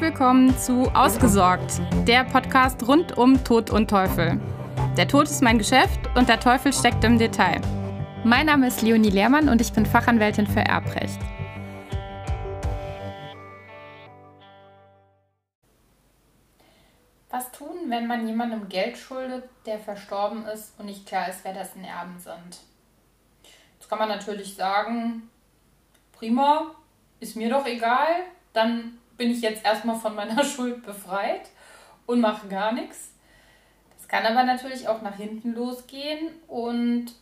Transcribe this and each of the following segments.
Willkommen zu Ausgesorgt, der Podcast rund um Tod und Teufel. Der Tod ist mein Geschäft und der Teufel steckt im Detail. Mein Name ist Leonie Lehrmann und ich bin Fachanwältin für Erbrecht. Was tun, wenn man jemandem Geld schuldet, der verstorben ist und nicht klar ist, wer dessen Erben sind? Jetzt kann man natürlich sagen, prima, ist mir doch egal, dann bin ich jetzt erstmal von meiner Schuld befreit und mache gar nichts. Das kann aber natürlich auch nach hinten losgehen und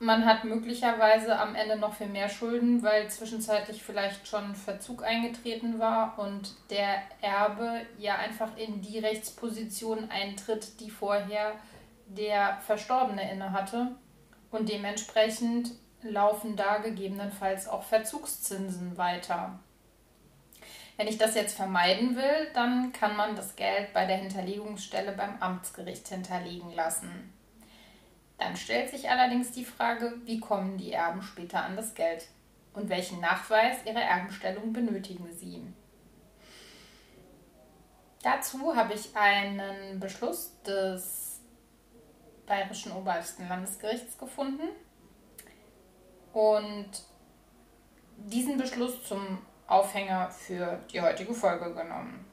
man hat möglicherweise am Ende noch viel mehr Schulden, weil zwischenzeitlich vielleicht schon Verzug eingetreten war und der Erbe ja einfach in die Rechtsposition eintritt, die vorher der Verstorbene inne hatte. Und dementsprechend laufen da gegebenenfalls auch Verzugszinsen weiter. Wenn ich das jetzt vermeiden will, dann kann man das Geld bei der Hinterlegungsstelle beim Amtsgericht hinterlegen lassen. Dann stellt sich allerdings die Frage, wie kommen die Erben später an das Geld und welchen Nachweis ihrer Erbenstellung benötigen sie. Dazu habe ich einen Beschluss des Bayerischen Obersten Landesgerichts gefunden und diesen Beschluss zum Aufhänger für die heutige Folge genommen.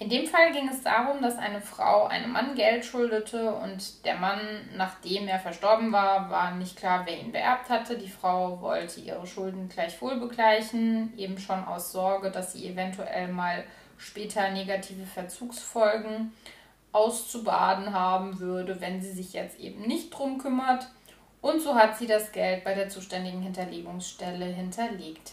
In dem Fall ging es darum, dass eine Frau einem Mann Geld schuldete und der Mann, nachdem er verstorben war, war nicht klar, wer ihn beerbt hatte. Die Frau wollte ihre Schulden gleichwohl begleichen, eben schon aus Sorge, dass sie eventuell mal später negative Verzugsfolgen auszubaden haben würde, wenn sie sich jetzt eben nicht drum kümmert. Und so hat sie das Geld bei der zuständigen Hinterlegungsstelle hinterlegt.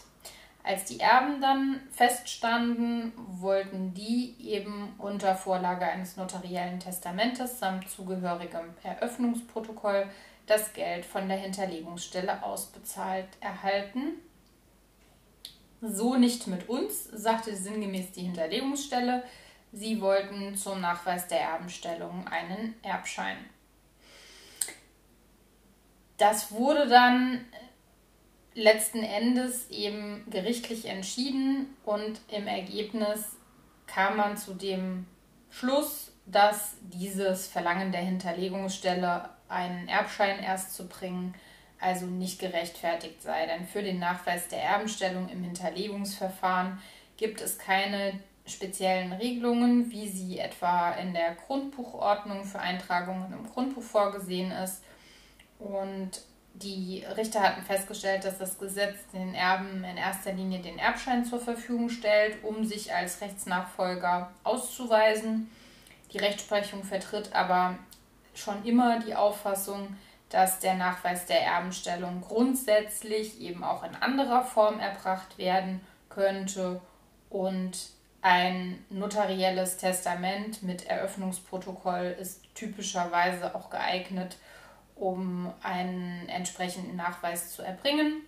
Als die Erben dann feststanden, wollten die eben unter Vorlage eines notariellen Testamentes samt zugehörigem Eröffnungsprotokoll das Geld von der Hinterlegungsstelle ausbezahlt erhalten. So nicht mit uns, sagte sinngemäß die Hinterlegungsstelle. Sie wollten zum Nachweis der Erbenstellung einen Erbschein. Das wurde dann letzten Endes eben gerichtlich entschieden und im Ergebnis kam man zu dem Schluss, dass dieses Verlangen der Hinterlegungsstelle, einen Erbschein erst zu bringen, also nicht gerechtfertigt sei. Denn für den Nachweis der Erbenstellung im Hinterlegungsverfahren gibt es keine speziellen Regelungen, wie sie etwa in der Grundbuchordnung für Eintragungen im Grundbuch vorgesehen ist. Und die Richter hatten festgestellt, dass das Gesetz den Erben in erster Linie den Erbschein zur Verfügung stellt, um sich als Rechtsnachfolger auszuweisen. Die Rechtsprechung vertritt aber schon immer die Auffassung, dass der Nachweis der Erbenstellung grundsätzlich eben auch in anderer Form erbracht werden könnte und ein notarielles Testament mit Eröffnungsprotokoll ist typischerweise auch geeignet, um einen entsprechenden Nachweis zu erbringen.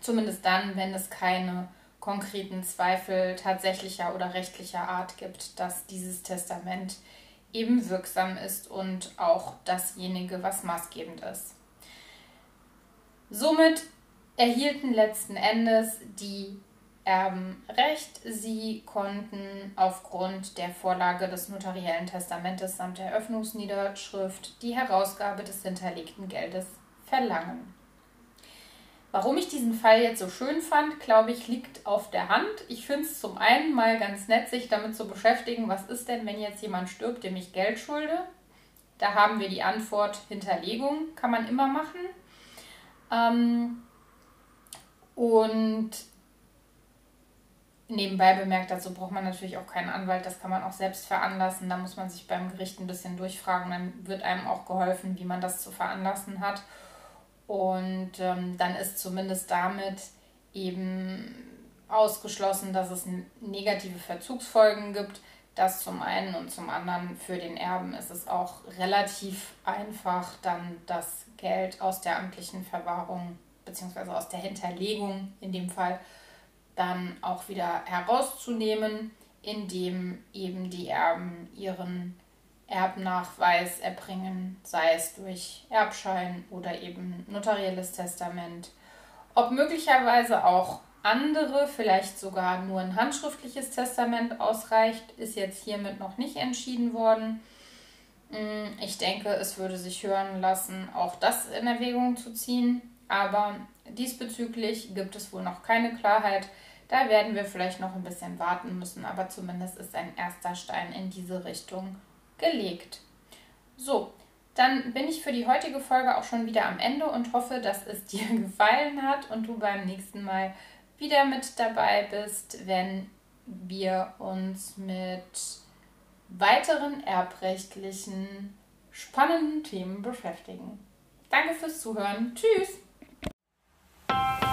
Zumindest dann, wenn es keine konkreten Zweifel tatsächlicher oder rechtlicher Art gibt, dass dieses Testament eben wirksam ist und auch dasjenige, was maßgebend ist. Somit erhielten letzten Endes die Erben Recht. Sie konnten aufgrund der Vorlage des notariellen Testamentes samt Eröffnungsniederschrift die Herausgabe des hinterlegten Geldes verlangen. Warum ich diesen Fall jetzt so schön fand, glaube ich, liegt auf der Hand. Ich finde es zum einen mal ganz nett, sich damit zu beschäftigen, was ist denn, wenn jetzt jemand stirbt, dem ich Geld schulde. Da haben wir die Antwort Hinterlegung, kann man immer machen. Ähm, und Nebenbei bemerkt, dazu braucht man natürlich auch keinen Anwalt, das kann man auch selbst veranlassen. Da muss man sich beim Gericht ein bisschen durchfragen, dann wird einem auch geholfen, wie man das zu veranlassen hat. Und ähm, dann ist zumindest damit eben ausgeschlossen, dass es negative Verzugsfolgen gibt. Das zum einen und zum anderen für den Erben ist es auch relativ einfach, dann das Geld aus der amtlichen Verwahrung bzw. aus der Hinterlegung in dem Fall dann auch wieder herauszunehmen, indem eben die Erben ihren Erbnachweis erbringen, sei es durch Erbschein oder eben notarielles Testament. Ob möglicherweise auch andere vielleicht sogar nur ein handschriftliches Testament ausreicht, ist jetzt hiermit noch nicht entschieden worden. Mm, ich denke, es würde sich hören lassen, auch das in Erwägung zu ziehen. Aber diesbezüglich gibt es wohl noch keine Klarheit. Da werden wir vielleicht noch ein bisschen warten müssen, aber zumindest ist ein erster Stein in diese Richtung gelegt. So, dann bin ich für die heutige Folge auch schon wieder am Ende und hoffe, dass es dir gefallen hat und du beim nächsten Mal wieder mit dabei bist, wenn wir uns mit weiteren erbrechtlichen spannenden Themen beschäftigen. Danke fürs Zuhören. Tschüss! Bye.